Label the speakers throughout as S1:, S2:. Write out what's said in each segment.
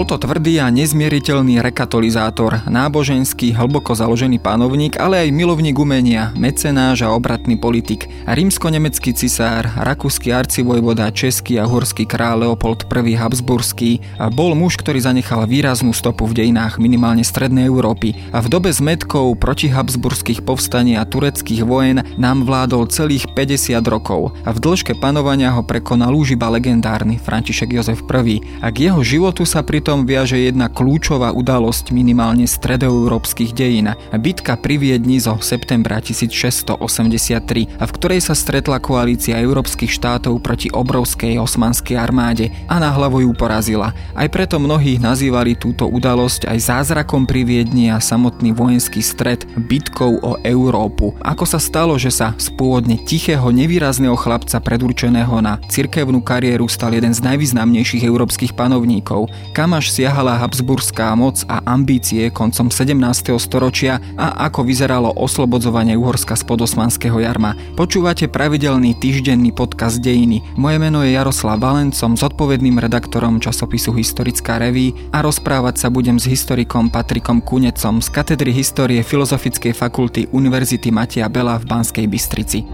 S1: Bol to tvrdý a nezmieriteľný rekatolizátor, náboženský, hlboko založený panovník, ale aj milovník umenia, mecenáš a obratný politik, rímsko-nemecký cisár, rakúsky arcivojvoda, český a horský král Leopold I Habsburský bol muž, ktorý zanechal výraznú stopu v dejinách minimálne strednej Európy. A v dobe zmetkov proti habsburských povstaní a tureckých vojen nám vládol celých 50 rokov. A v dĺžke panovania ho prekonal už iba legendárny František Jozef I. A k jeho životu sa pri pritom viaže jedna kľúčová udalosť minimálne stredoeurópskych dejín. Bitka pri Viedni zo septembra 1683, a v ktorej sa stretla koalícia európskych štátov proti obrovskej osmanskej armáde a na hlavu ju porazila. Aj preto mnohí nazývali túto udalosť aj zázrakom pri Viedni a samotný vojenský stred bitkou o Európu. Ako sa stalo, že sa z pôvodne tichého, nevýrazného chlapca predurčeného na cirkevnú kariéru stal jeden z najvýznamnejších európskych panovníkov, kam až siahala habsburská moc a ambície koncom 17. storočia a ako vyzeralo oslobodzovanie Uhorska spod osmanského jarma. Počúvate pravidelný týždenný podcast Dejiny. Moje meno je Jaroslav Valencom, zodpovedným redaktorom časopisu Historická reví a rozprávať sa budem s historikom Patrikom Kunecom z katedry histórie Filozofickej fakulty Univerzity Matia Bela v Banskej Bystrici.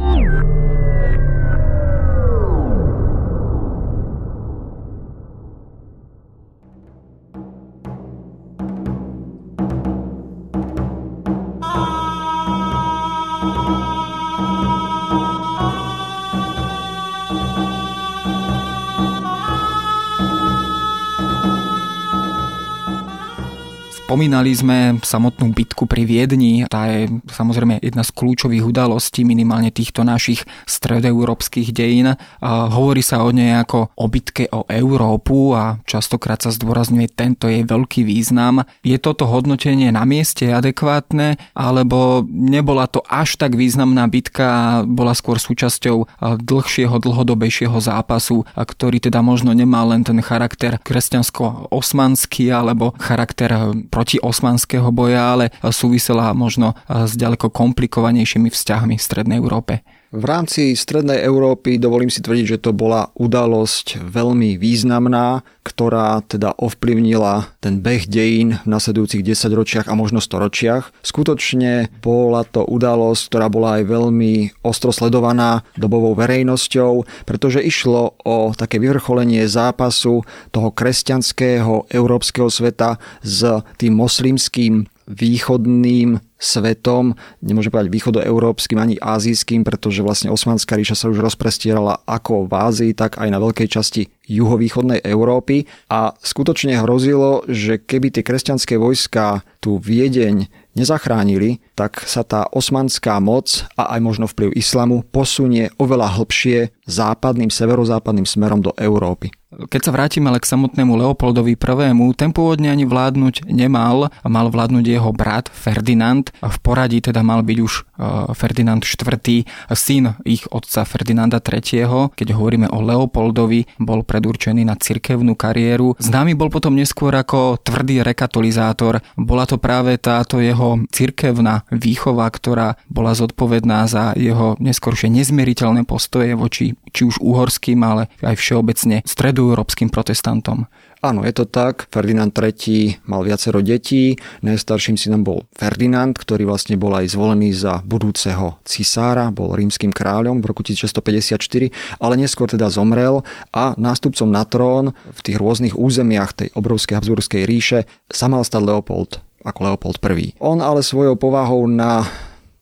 S1: Spomínali sme samotnú bitku pri Viedni, tá je samozrejme jedna z kľúčových udalostí minimálne týchto našich stredoeurópskych dejín. Hovorí sa o nej ako o bitke o Európu a častokrát sa zdôrazňuje tento jej veľký význam. Je toto hodnotenie na mieste adekvátne, alebo nebola to až tak významná bitka bola skôr súčasťou dlhšieho, dlhodobejšieho zápasu, ktorý teda možno nemal len ten charakter kresťansko-osmanský alebo charakter proti osmanského boja, ale súvisela možno s ďaleko komplikovanejšími vzťahmi v Strednej Európe.
S2: V rámci Strednej Európy dovolím si tvrdiť, že to bola udalosť veľmi významná, ktorá teda ovplyvnila ten beh dejín v nasledujúcich 10 ročiach a možno storočiach. Skutočne bola to udalosť, ktorá bola aj veľmi ostro sledovaná dobovou verejnosťou, pretože išlo o také vyvrcholenie zápasu toho kresťanského európskeho sveta s tým moslimským východným svetom, nemôžem povedať východoeurópskym ani azijským, pretože vlastne Osmanská ríša sa už rozprestierala ako v Ázii, tak aj na veľkej časti juhovýchodnej Európy a skutočne hrozilo, že keby tie kresťanské vojska tu Viedeň nezachránili, tak sa tá osmanská moc a aj možno vplyv islamu posunie oveľa hlbšie západným, severozápadným smerom do Európy.
S1: Keď sa vrátime ale k samotnému Leopoldovi I, ten pôvodne ani vládnuť nemal, mal vládnuť jeho brat Ferdinand. V poradí teda mal byť už e, Ferdinand IV, syn ich otca Ferdinanda III. Keď hovoríme o Leopoldovi, bol predurčený na cirkevnú kariéru. Známy bol potom neskôr ako tvrdý rekatolizátor. Bola to práve táto jeho cirkevná výchova, ktorá bola zodpovedná za jeho neskôršie nezmieriteľné postoje voči či už uhorským, ale aj všeobecne stredu európskym protestantom.
S2: Áno, je to tak. Ferdinand III mal viacero detí. Najstarším synom bol Ferdinand, ktorý vlastne bol aj zvolený za budúceho cisára, bol rímským kráľom v roku 1654, ale neskôr teda zomrel a nástupcom na trón v tých rôznych územiach tej obrovskej Habsburskej ríše sa mal stať Leopold ako Leopold I. On ale svojou povahou na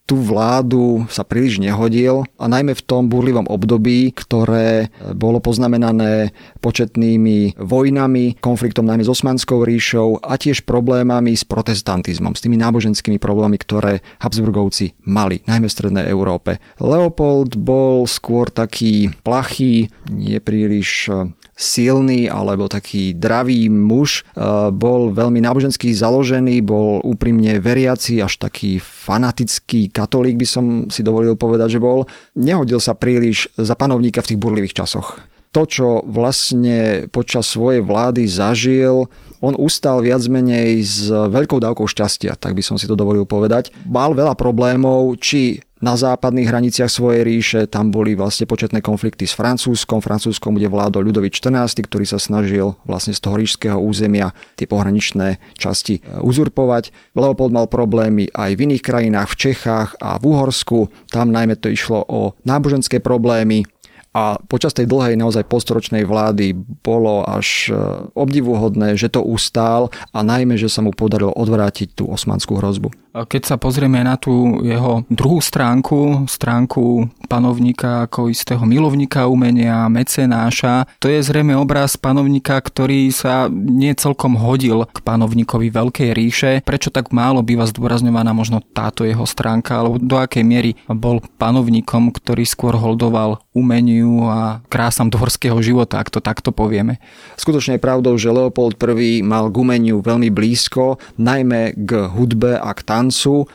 S2: tú vládu sa príliš nehodil a najmä v tom burlivom období, ktoré bolo poznamenané početnými vojnami, konfliktom najmä s Osmanskou ríšou a tiež problémami s protestantizmom, s tými náboženskými problémami, ktoré Habsburgovci mali, najmä v Strednej Európe. Leopold bol skôr taký plachý, nepríliš silný alebo taký dravý muž. E, bol veľmi nábožensky založený, bol úprimne veriaci, až taký fanatický katolík by som si dovolil povedať, že bol. Nehodil sa príliš za panovníka v tých burlivých časoch to, čo vlastne počas svojej vlády zažil, on ustal viac menej s veľkou dávkou šťastia, tak by som si to dovolil povedať. Mal veľa problémov, či na západných hraniciach svojej ríše, tam boli vlastne početné konflikty s Francúzskom. Francúzskom, kde vládol Ľudovít XIV, ktorý sa snažil vlastne z toho ríšského územia tie pohraničné časti e, uzurpovať. Leopold mal problémy aj v iných krajinách, v Čechách a v Uhorsku. Tam najmä to išlo o náboženské problémy, a počas tej dlhej naozaj postoročnej vlády bolo až e, obdivuhodné, že to ustál a najmä, že sa mu podarilo odvrátiť tú osmanskú hrozbu.
S1: Keď sa pozrieme na tú jeho druhú stránku, stránku panovníka ako istého milovníka umenia, mecenáša, to je zrejme obraz panovníka, ktorý sa nie celkom hodil k panovníkovi Veľkej ríše. Prečo tak málo býva zdôrazňovaná možno táto jeho stránka, alebo do akej miery bol panovníkom, ktorý skôr holdoval umeniu a krásam dvorského života, ak to takto povieme.
S2: Skutočne je pravdou, že Leopold I mal k umeniu veľmi blízko, najmä k hudbe a k tancu.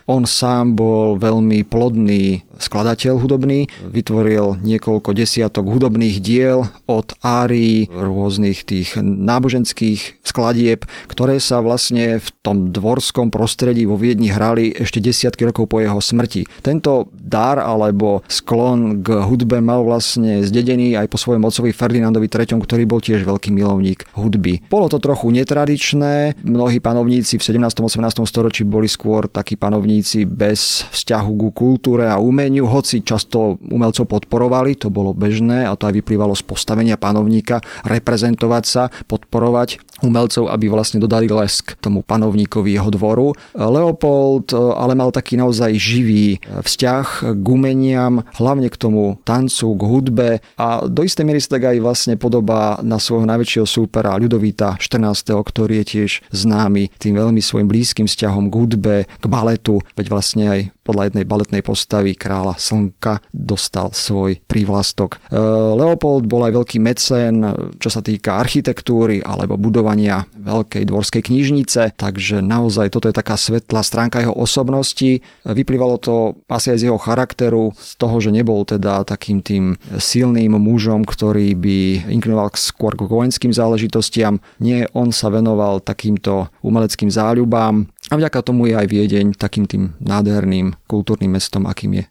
S2: On sám bol veľmi plodný skladateľ hudobný, vytvoril niekoľko desiatok hudobných diel od árií, rôznych tých náboženských skladieb, ktoré sa vlastne v tom dvorskom prostredí vo Viedni hrali ešte desiatky rokov po jeho smrti. Tento dar alebo sklon k hudbe mal vlastne zdedený aj po svojom otcovi Ferdinandovi III, ktorý bol tiež veľký milovník hudby. Bolo to trochu netradičné, mnohí panovníci v 17. 18. storočí boli skôr takí panovníci bez vzťahu ku kultúre a umeniu hoci často umelcov podporovali, to bolo bežné a to aj vyplývalo z postavenia panovníka, reprezentovať sa, podporovať umelcov, aby vlastne dodali lesk tomu panovníkovi jeho dvoru. Leopold e, ale mal taký naozaj živý vzťah k umeniam, hlavne k tomu tancu, k hudbe a do istej miery sa tak aj vlastne podobá na svojho najväčšieho súpera Ľudovíta 14., ktorý je tiež známy tým veľmi svojim blízkym vzťahom k hudbe, k baletu, veď vlastne aj podľa jednej baletnej postavy kráľa Slnka dostal svoj prívlastok. E, Leopold bol aj veľký mecén, čo sa týka architektúry alebo budovania veľkej dvorskej knižnice, takže naozaj toto je taká svetlá stránka jeho osobnosti. Vyplývalo to asi aj z jeho charakteru, z toho, že nebol teda takým tým silným mužom, ktorý by inklinoval skôr k vojenským záležitostiam. Nie, on sa venoval takýmto umeleckým záľubám a vďaka tomu je aj Viedeň takým tým nádherným kultúrnym mestom, akým je.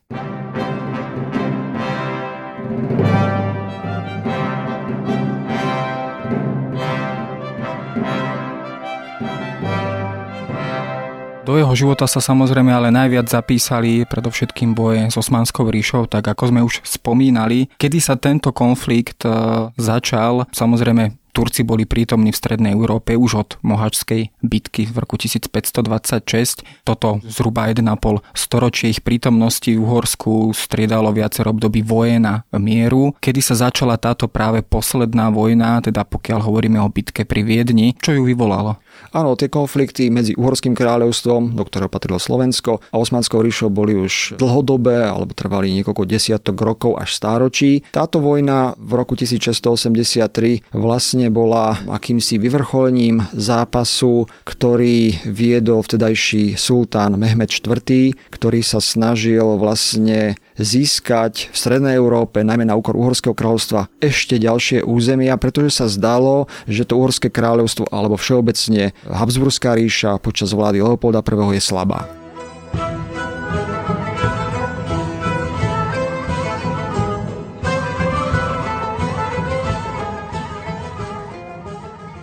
S1: Do jeho života sa samozrejme ale najviac zapísali predovšetkým boje s Osmanskou ríšou, tak ako sme už spomínali. Kedy sa tento konflikt e, začal, samozrejme Turci boli prítomní v Strednej Európe už od Mohačskej bitky v roku 1526. Toto zhruba 1,5 storočie ich prítomnosti v Uhorsku striedalo viacero období vojen a mieru, kedy sa začala táto práve posledná vojna, teda pokiaľ hovoríme o bitke pri Viedni, čo ju vyvolalo?
S2: Áno, tie konflikty medzi Uhorským kráľovstvom, do ktorého patrilo Slovensko, a Osmanskou ríšou boli už dlhodobé, alebo trvali niekoľko desiatok rokov až stáročí. Táto vojna v roku 1683 vlastne bola akýmsi vyvrcholením zápasu, ktorý viedol vtedajší sultán Mehmed IV, ktorý sa snažil vlastne získať v Strednej Európe, najmä na úkor Uhorského kráľovstva, ešte ďalšie územia, pretože sa zdalo, že to Uhorské kráľovstvo alebo všeobecne Habsburská ríša počas vlády Leopolda I je slabá.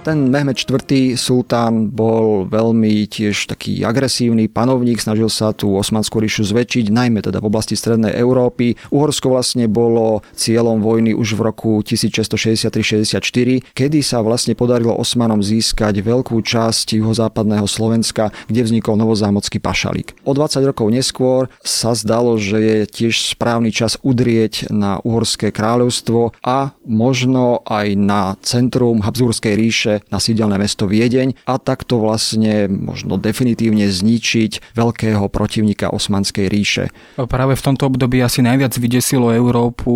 S2: Ten Mehmed IV. sultán bol veľmi tiež taký agresívny panovník, snažil sa tú osmanskú ríšu zväčšiť, najmä teda v oblasti Strednej Európy. Uhorsko vlastne bolo cieľom vojny už v roku 1663-64, kedy sa vlastne podarilo Osmanom získať veľkú časť juhozápadného Slovenska, kde vznikol novozámocký pašalík. O 20 rokov neskôr sa zdalo, že je tiež správny čas udrieť na Uhorské kráľovstvo a možno aj na centrum Habsburskej ríše na sídelné mesto Viedeň a takto vlastne možno definitívne zničiť veľkého protivníka Osmanskej ríše.
S1: Práve v tomto období asi najviac vydesilo Európu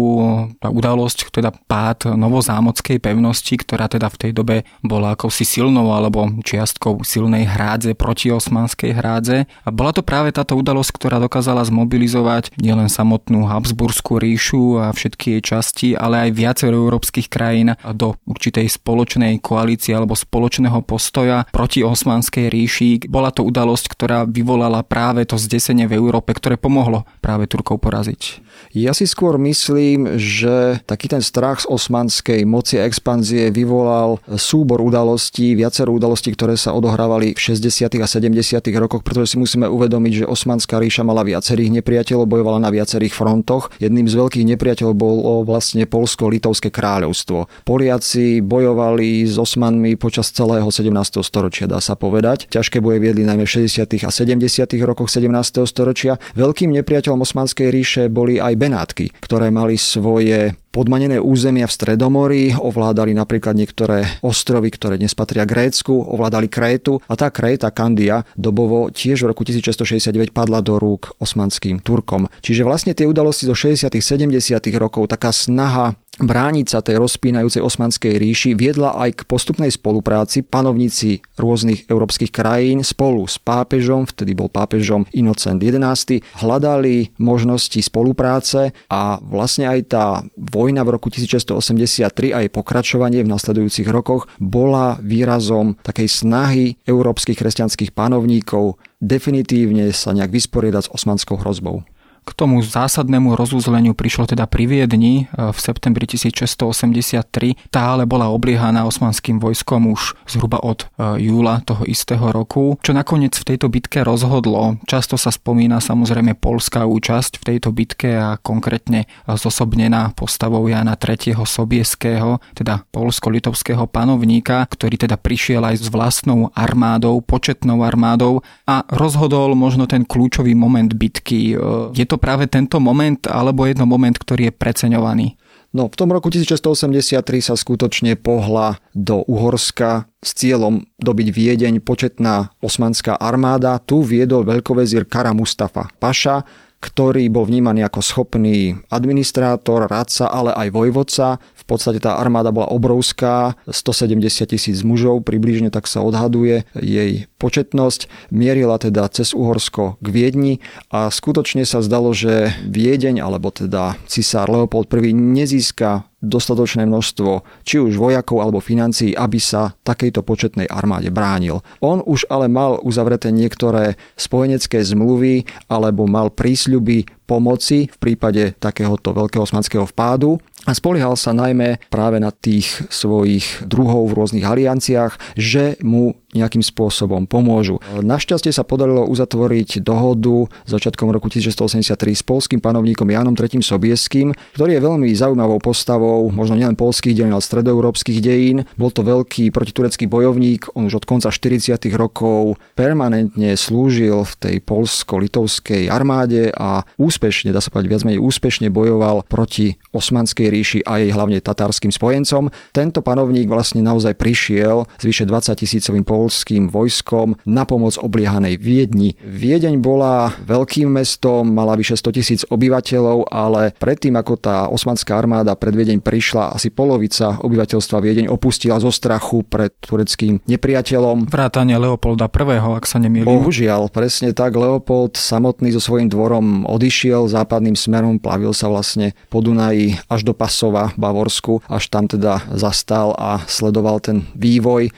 S1: tá udalosť, teda pád novozámockej pevnosti, ktorá teda v tej dobe bola akousi silnou alebo čiastkou silnej hrádze proti osmanskej hrádze. A bola to práve táto udalosť, ktorá dokázala zmobilizovať nielen samotnú Habsburskú ríšu a všetky jej časti, ale aj viacero európskych krajín do určitej spoločnej koalície pozície alebo spoločného postoja proti osmanskej ríši. Bola to udalosť, ktorá vyvolala práve to zdesenie v Európe, ktoré pomohlo práve Turkov poraziť.
S2: Ja si skôr myslím, že taký ten strach z osmanskej moci a expanzie vyvolal súbor udalostí, viacero udalostí, ktoré sa odohrávali v 60. a 70. rokoch, pretože si musíme uvedomiť, že Osmanská ríša mala viacerých nepriateľov, bojovala na viacerých frontoch. Jedným z veľkých nepriateľov bolo vlastne Polsko-Litovské kráľovstvo. Poliaci bojovali s Osmanmi počas celého 17. storočia, dá sa povedať. Ťažké boje viedli najmä v 60. a 70. rokoch 17. storočia. Veľkým nepriateľom Osmanskej ríše boli aj Benátky, ktoré mali svoje podmanené územia v Stredomorí, ovládali napríklad niektoré ostrovy, ktoré dnes patria Grécku, ovládali Krétu a tá Kréta Kandia dobovo tiež v roku 1669 padla do rúk osmanským Turkom. Čiže vlastne tie udalosti zo 60. 70. rokov, taká snaha brániť sa tej rozpínajúcej osmanskej ríši viedla aj k postupnej spolupráci. Panovníci rôznych európskych krajín spolu s pápežom, vtedy bol pápežom Inocent XI, hľadali možnosti spolupráce a vlastne aj tá vojna v roku 1683 a jej pokračovanie v nasledujúcich rokoch bola výrazom takej snahy európskych kresťanských panovníkov definitívne sa nejak vysporiadať s osmanskou hrozbou.
S1: K tomu zásadnému rozúzleniu prišlo teda pri Viedni e, v septembri 1683. Tá ale bola obliehaná osmanským vojskom už zhruba od e, júla toho istého roku. Čo nakoniec v tejto bitke rozhodlo, často sa spomína samozrejme polská účasť v tejto bitke a konkrétne zosobnená postavou Jana III. Sobieského, teda polsko-litovského panovníka, ktorý teda prišiel aj s vlastnou armádou, početnou armádou a rozhodol možno ten kľúčový moment bitky. E, je to práve tento moment alebo jedno moment, ktorý je preceňovaný?
S2: No, v tom roku 1683 sa skutočne pohla do Uhorska s cieľom dobiť Viedeň početná osmanská armáda. Tu viedol veľkovezír Kara Mustafa Paša, ktorý bol vnímaný ako schopný administrátor, radca, ale aj vojvodca. Podstate tá armáda bola obrovská, 170 tisíc mužov, približne tak sa odhaduje jej početnosť. Mierila teda cez Uhorsko k Viedni a skutočne sa zdalo, že Viedeň, alebo teda cisár Leopold I nezíska dostatočné množstvo či už vojakov alebo financií, aby sa takejto početnej armáde bránil. On už ale mal uzavreté niektoré spojenecké zmluvy alebo mal prísľuby pomoci v prípade takéhoto veľkého osmanského vpádu a spoliehal sa najmä práve na tých svojich druhov v rôznych alianciách, že mu nejakým spôsobom pomôžu. Našťastie sa podarilo uzatvoriť dohodu začiatkom roku 1683 s polským panovníkom Jánom III. Sobieským, ktorý je veľmi zaujímavou postavou, možno nielen polských dejín, ale stredoeurópskych dejín. Bol to veľký protiturecký bojovník, on už od konca 40. rokov permanentne slúžil v tej polsko-litovskej armáde a úspešne, dá sa povedať viac menej úspešne bojoval proti osmanskej ríši a jej hlavne tatárskym spojencom. Tento panovník vlastne naozaj prišiel s vyše 20 tisícovým polským vojskom na pomoc obliehanej Viedni. Viedeň bola veľkým mestom, mala vyše 100 tisíc obyvateľov, ale predtým ako tá osmanská armáda pred Viedeň prišla, asi polovica obyvateľstva Viedeň opustila zo strachu pred tureckým nepriateľom.
S1: Vrátane Leopolda I, ak sa nemýlim.
S2: Bohužiaľ, presne tak. Leopold samotný so svojím dvorom odišiel západným smerom, plavil sa vlastne po Dunaji až do Pasova, Bavorsku, až tam teda zastal a sledoval ten vývoj e,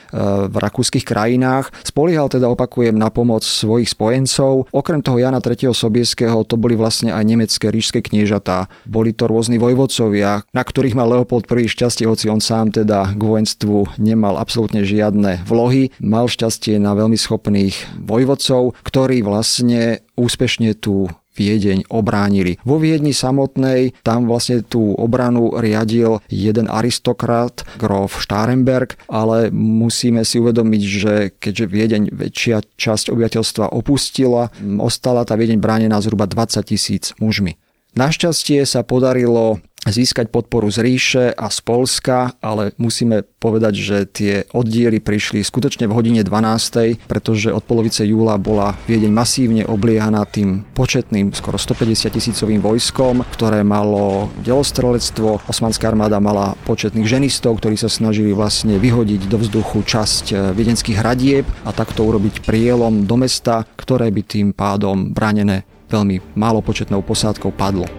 S2: v rakúskych krajinách. Spoliehal teda, opakujem, na pomoc svojich spojencov. Okrem toho Jana III. Sobieského to boli vlastne aj nemecké rížske kniežatá. Boli to rôzni vojvodcovia, na ktorých mal Leopold prvý šťastie, hoci on sám teda k vojenstvu nemal absolútne žiadne vlohy. Mal šťastie na veľmi schopných vojvodcov, ktorí vlastne úspešne tú Viedeň obránili. Vo Viedni samotnej tam vlastne tú obranu riadil jeden aristokrat, grof Štárenberg, ale musíme si uvedomiť, že keďže Viedeň väčšia časť obyvateľstva opustila, ostala tá Viedeň bránená zhruba 20 tisíc mužmi. Našťastie sa podarilo získať podporu z ríše a z Polska, ale musíme povedať, že tie oddiely prišli skutočne v hodine 12, pretože od polovice júla bola Viedeň masívne obliehaná tým početným, skoro 150 tisícovým vojskom, ktoré malo delostrelectvo. Osmanská armáda mala početných ženistov, ktorí sa snažili vlastne vyhodiť do vzduchu časť e, viedenských hradieb a takto urobiť prielom do mesta, ktoré by tým pádom branené veľmi málo početnou posádkou padlo.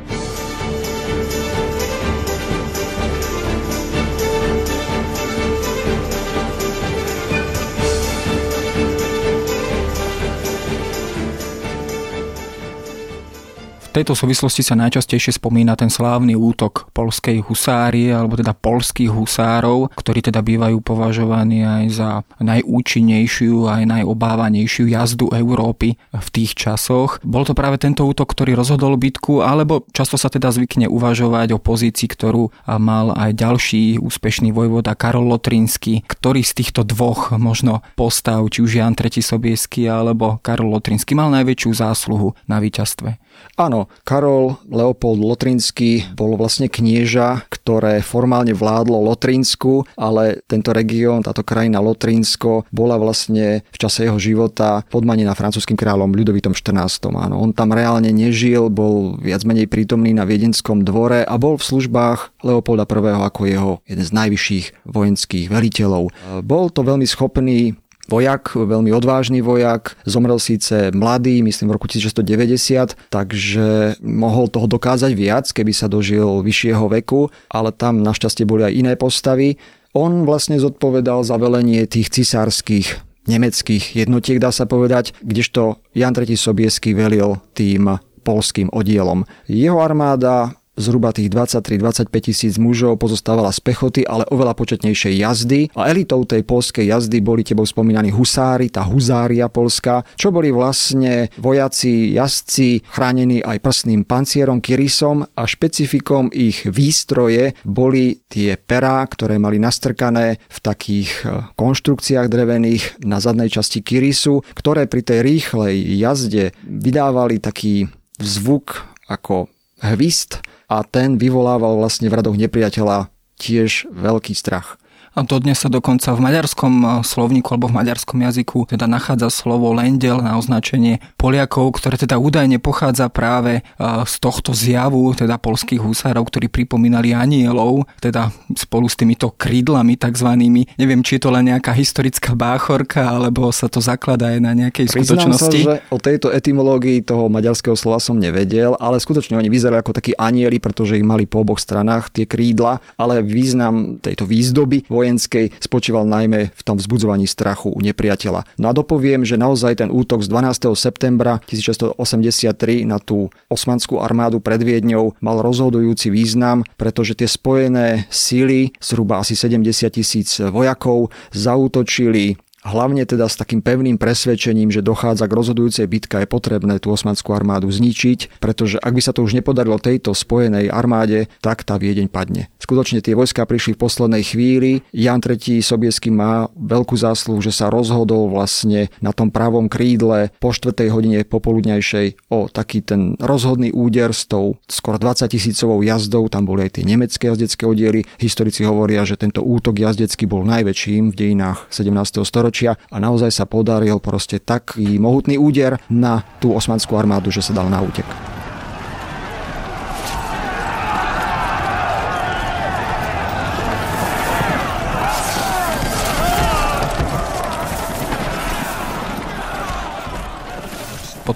S1: Tejto súvislosti sa najčastejšie spomína ten slávny útok polskej husárie, alebo teda polských husárov, ktorí teda bývajú považovaní aj za najúčinnejšiu, aj najobávanejšiu jazdu Európy v tých časoch. Bol to práve tento útok, ktorý rozhodol bitku, alebo často sa teda zvykne uvažovať o pozícii, ktorú mal aj ďalší úspešný vojvoda Karol Lotrínsky, ktorý z týchto dvoch možno postav, či už Jan III. Sobiesky alebo Karol Lotrínsky mal najväčšiu zásluhu na víťazstve.
S2: Áno, Karol Leopold Lotrinský bol vlastne knieža, ktoré formálne vládlo Lotrinsku, ale tento región, táto krajina Lotrinsko bola vlastne v čase jeho života podmanená francúzským kráľom Ľudovitom XIV. Áno, on tam reálne nežil, bol viac menej prítomný na viedenskom dvore a bol v službách Leopolda I. ako jeho jeden z najvyšších vojenských veliteľov. Bol to veľmi schopný vojak, veľmi odvážny vojak, zomrel síce mladý, myslím v roku 1690, takže mohol toho dokázať viac, keby sa dožil vyššieho veku, ale tam našťastie boli aj iné postavy. On vlastne zodpovedal za velenie tých cisárskych nemeckých jednotiek, dá sa povedať, kdežto Jan III. Sobiesky velil tým polským oddielom. Jeho armáda zhruba tých 23-25 tisíc mužov pozostávala z pechoty, ale oveľa početnejšej jazdy. A elitou tej polskej jazdy boli tebou spomínaní husári, tá huzária polská, čo boli vlastne vojaci, jazdci chránení aj prsným pancierom, kirisom a špecifikom ich výstroje boli tie perá, ktoré mali nastrkané v takých e, konštrukciách drevených na zadnej časti kirisu, ktoré pri tej rýchlej jazde vydávali taký zvuk ako hvist a ten vyvolával vlastne v radoch nepriateľa tiež veľký strach.
S1: A dodnes sa dokonca v maďarskom eh, slovníku alebo v maďarskom jazyku teda nachádza slovo lendel na označenie Poliakov, ktoré teda údajne pochádza práve eh, z tohto zjavu, teda polských husárov, ktorí pripomínali anielov, teda spolu s týmito krídlami takzvanými. Neviem, či je to len nejaká historická báchorka, alebo sa to zakladá aj na nejakej
S2: Priznám
S1: skutočnosti.
S2: Sa, že o tejto etymológii toho maďarského slova som nevedel, ale skutočne oni vyzerali ako takí anieli, pretože ich mali po oboch stranách tie krídla, ale význam tejto výzdoby vojenskej spočíval najmä v tom vzbudzovaní strachu u nepriateľa. No a dopoviem, že naozaj ten útok z 12. septembra 1683 na tú osmanskú armádu pred Viedňou mal rozhodujúci význam, pretože tie spojené síly, zhruba asi 70 tisíc vojakov, zautočili Hlavne teda s takým pevným presvedčením, že dochádza k rozhodujúcej bitke, je potrebné tú osmanskú armádu zničiť, pretože ak by sa to už nepodarilo tejto spojenej armáde, tak tá Viedeň padne. Skutočne tie vojska prišli v poslednej chvíli. Jan III. Sobiesky má veľkú zásluhu, že sa rozhodol vlastne na tom pravom krídle po 4. hodine popoludňajšej o taký ten rozhodný úder s tou skoro 20 tisícovou jazdou. Tam boli aj tie nemecké jazdecké oddiely. Historici hovoria, že tento útok jazdecký bol najväčším v dejinách 17. storočia storočia a naozaj sa podaril proste taký mohutný úder na tú osmanskú armádu, že sa dal na útek.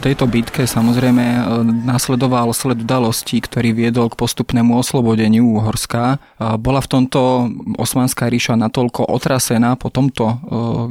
S1: Tejto bitke samozrejme e, nasledoval sled udalostí, ktorý viedol k postupnému oslobodeniu Uhorska. E, bola v tomto Osmanská ríša natoľko otrasená po tomto e,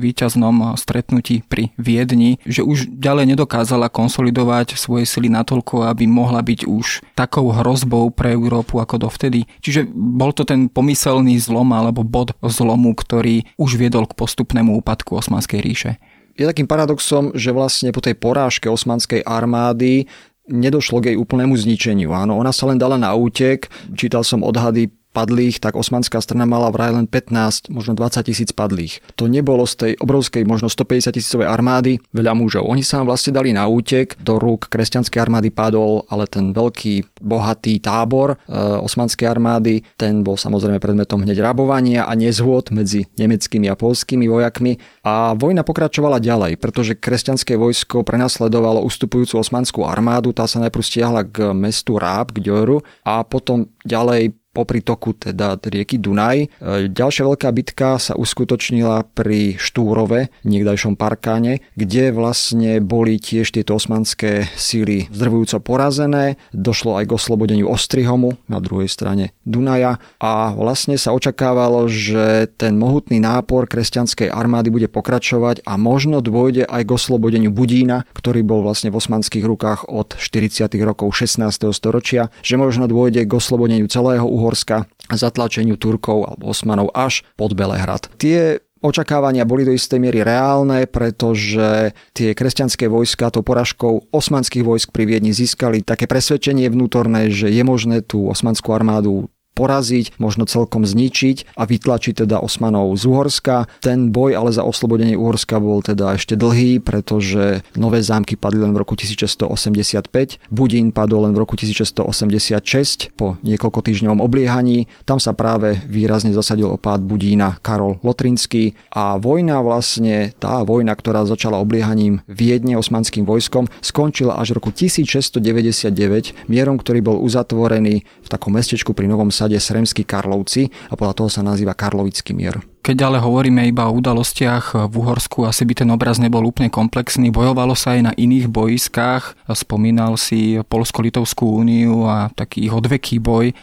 S1: víťaznom stretnutí pri Viedni, že už ďalej nedokázala konsolidovať svoje sily natoľko, aby mohla byť už takou hrozbou pre Európu ako dovtedy. Čiže bol to ten pomyselný zlom alebo bod zlomu, ktorý už viedol k postupnému úpadku Osmanskej ríše
S2: je takým paradoxom, že vlastne po tej porážke osmanskej armády nedošlo k jej úplnému zničeniu. Áno, ona sa len dala na útek. Čítal som odhady padlých, tak osmanská strana mala vraj len 15, možno 20 tisíc padlých. To nebolo z tej obrovskej, možno 150 tisícovej armády veľa mužov. Oni sa vlastne dali na útek, do rúk kresťanskej armády padol, ale ten veľký, bohatý tábor e, osmanskej armády, ten bol samozrejme predmetom hneď rabovania a nezhôd medzi nemeckými a polskými vojakmi. A vojna pokračovala ďalej, pretože kresťanské vojsko prenasledovalo ustupujúcu osmanskú armádu, tá sa najprv stiahla k mestu Ráb, k Ďoru a potom ďalej popri toku teda rieky Dunaj. E, ďalšia veľká bitka sa uskutočnila pri Štúrove, niekdajšom parkáne, kde vlastne boli tiež tieto osmanské síly zdrvujúco porazené. Došlo aj k oslobodeniu Ostrihomu na druhej strane Dunaja a vlastne sa očakávalo, že ten mohutný nápor kresťanskej armády bude pokračovať a možno dôjde aj k oslobodeniu Budína, ktorý bol vlastne v osmanských rukách od 40. rokov 16. storočia, že možno dôjde k oslobodeniu celého Uhorska a zatlačeniu Turkov alebo Osmanov až pod Belehrad. Tie očakávania boli do istej miery reálne, pretože tie kresťanské vojska to poražkou osmanských vojsk pri Viedni získali také presvedčenie vnútorné, že je možné tú osmanskú armádu poraziť, možno celkom zničiť a vytlačiť teda Osmanov z Uhorska. Ten boj ale za oslobodenie Uhorska bol teda ešte dlhý, pretože nové zámky padli len v roku 1685, Budín padol len v roku 1686 po niekoľko týždňovom obliehaní. Tam sa práve výrazne zasadil opád Budína Karol Lotrinský a vojna vlastne, tá vojna, ktorá začala obliehaním Viedne osmanským vojskom, skončila až v roku 1699 mierom, ktorý bol uzatvorený v takom mestečku pri Novom Sade osade Sremský Karlovci a podľa toho sa nazýva Karlovický mier.
S1: Keď ale hovoríme iba o udalostiach v Uhorsku, asi by ten obraz nebol úplne komplexný. Bojovalo sa aj na iných boiskách. Spomínal si Polsko-Litovskú úniu a taký odveký boj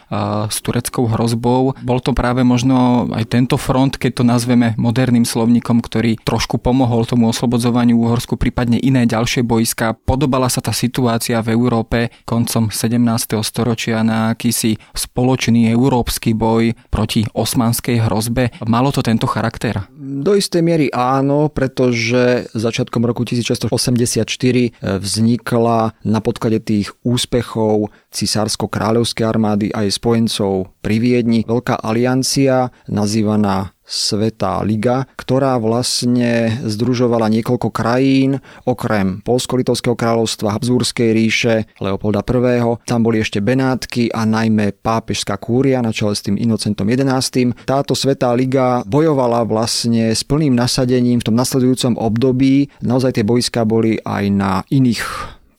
S1: s tureckou hrozbou. Bol to práve možno aj tento front, keď to nazveme moderným slovníkom, ktorý trošku pomohol tomu oslobodzovaniu Uhorsku, prípadne iné ďalšie boiska. Podobala sa tá situácia v Európe koncom 17. storočia na akýsi spoločný európsky boj proti osmanskej hrozbe. Malo to ten tento charakter?
S2: Do istej miery áno, pretože začiatkom roku 1684 eh, vznikla na podklade tých úspechov cisársko-kráľovskej armády aj spojencov pri Viedni veľká aliancia nazývaná Svetá liga, ktorá vlastne združovala niekoľko krajín, okrem Polsko-Litovského kráľovstva, Habsburskej ríše, Leopolda I. Tam boli ešte Benátky a najmä pápežská kúria na čele s tým Inocentom XI. Táto Svetá liga bojovala vlastne s plným nasadením v tom nasledujúcom období. Naozaj tie boiská boli aj na iných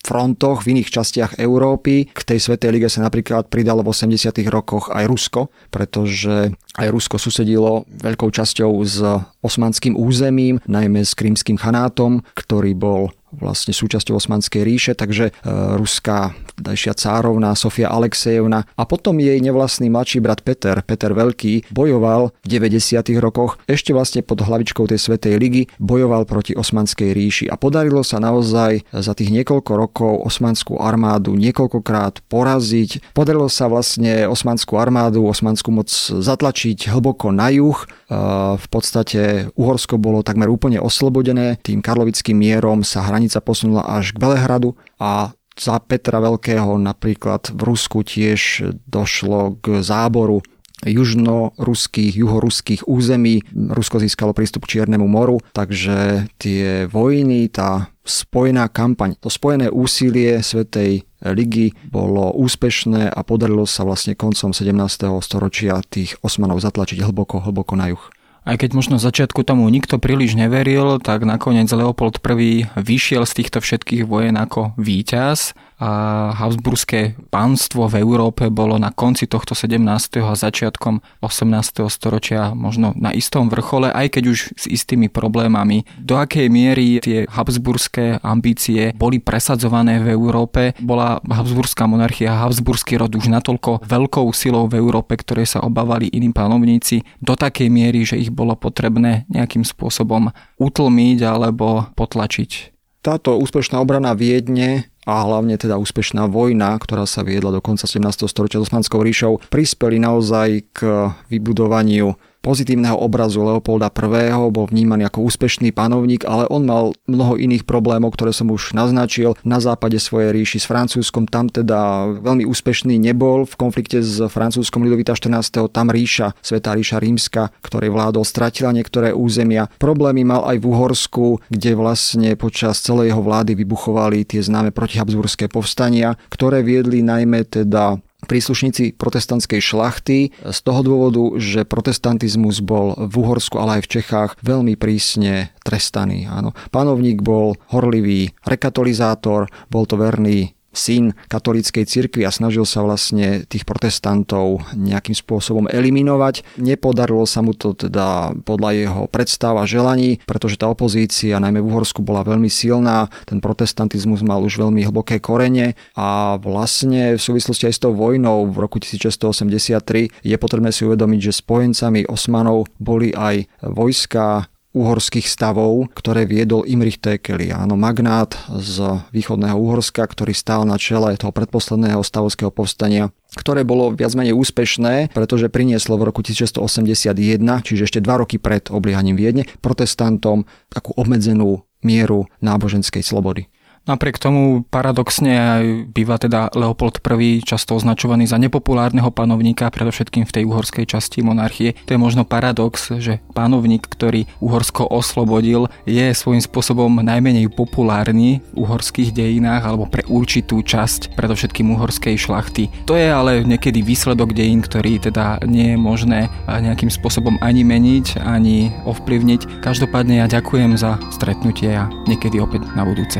S2: frontoch v iných častiach Európy. K tej Svetej lige sa napríklad pridalo v 80. rokoch aj Rusko, pretože aj Rusko susedilo veľkou časťou s osmanským územím, najmä s krímským chanátom, ktorý bol vlastne súčasťou Osmanskej ríše, takže e, ruská dajšia cárovna Sofia Alexejevna a potom jej nevlastný mladší brat Peter, Peter Veľký, bojoval v 90. rokoch ešte vlastne pod hlavičkou tej Svetej ligy, bojoval proti Osmanskej ríši a podarilo sa naozaj za tých niekoľko rokov osmanskú armádu niekoľkokrát poraziť. Podarilo sa vlastne osmanskú armádu, osmanskú moc zatlačiť hlboko na juh. E, v podstate Uhorsko bolo takmer úplne oslobodené, tým karlovickým mierom sa hranica hranica posunula až k Belehradu a za Petra Veľkého napríklad v Rusku tiež došlo k záboru južnoruských, juhoruských území. Rusko získalo prístup k Čiernemu moru, takže tie vojny, tá spojená kampaň, to spojené úsilie Svetej ligy bolo úspešné a podarilo sa vlastne koncom 17. storočia tých Osmanov zatlačiť hlboko, hlboko na juh.
S1: Aj keď možno začiatku tomu nikto príliš neveril, tak nakoniec Leopold I vyšiel z týchto všetkých vojen ako víťaz a Habsburské pánstvo v Európe bolo na konci tohto 17. a začiatkom 18. storočia možno na istom vrchole, aj keď už s istými problémami. Do akej miery tie Habsburské ambície boli presadzované v Európe? Bola Habsburská monarchia, Habsburský rod už natoľko veľkou silou v Európe, ktoré sa obávali iní panovníci, do takej miery, že ich bolo potrebné nejakým spôsobom utlmiť alebo potlačiť.
S2: Táto úspešná obrana Viedne a hlavne teda úspešná vojna, ktorá sa viedla do konca 17. storočia s Osmanskou ríšou, prispeli naozaj k vybudovaniu pozitívneho obrazu Leopolda I. bol vnímaný ako úspešný panovník, ale on mal mnoho iných problémov, ktoré som už naznačil. Na západe svojej ríši s Francúzskom tam teda veľmi úspešný nebol. V konflikte s Francúzskom Lidovita 14. tam ríša, Svetá ríša rímska, ktorej vládol, stratila niektoré územia. Problémy mal aj v Uhorsku, kde vlastne počas celej jeho vlády vybuchovali tie známe protihabsburské povstania, ktoré viedli najmä teda príslušníci protestantskej šlachty z toho dôvodu, že protestantizmus bol v Uhorsku, ale aj v Čechách veľmi prísne trestaný. Áno. Panovník bol horlivý rekatolizátor, bol to verný syn katolíckej cirkvi a snažil sa vlastne tých protestantov nejakým spôsobom eliminovať. Nepodarilo sa mu to teda podľa jeho predstav a želaní, pretože tá opozícia najmä v Uhorsku bola veľmi silná, ten protestantizmus mal už veľmi hlboké korene a vlastne v súvislosti aj s tou vojnou v roku 1683 je potrebné si uvedomiť, že spojencami Osmanov boli aj vojska uhorských stavov, ktoré viedol Imrich Tekeli, áno, magnát z východného Uhorska, ktorý stál na čele toho predposledného stavovského povstania ktoré bolo viac menej úspešné, pretože prinieslo v roku 1681, čiže ešte dva roky pred obliehaním Viedne, protestantom takú obmedzenú mieru náboženskej slobody.
S1: Napriek tomu paradoxne aj býva teda Leopold I často označovaný za nepopulárneho panovníka, predovšetkým v tej uhorskej časti monarchie. To je možno paradox, že panovník, ktorý Uhorsko oslobodil, je svojím spôsobom najmenej populárny v uhorských dejinách alebo pre určitú časť, predovšetkým uhorskej šlachty. To je ale niekedy výsledok dejín, ktorý teda nie je možné nejakým spôsobom ani meniť, ani ovplyvniť. Každopádne ja ďakujem za stretnutie a niekedy opäť na budúce.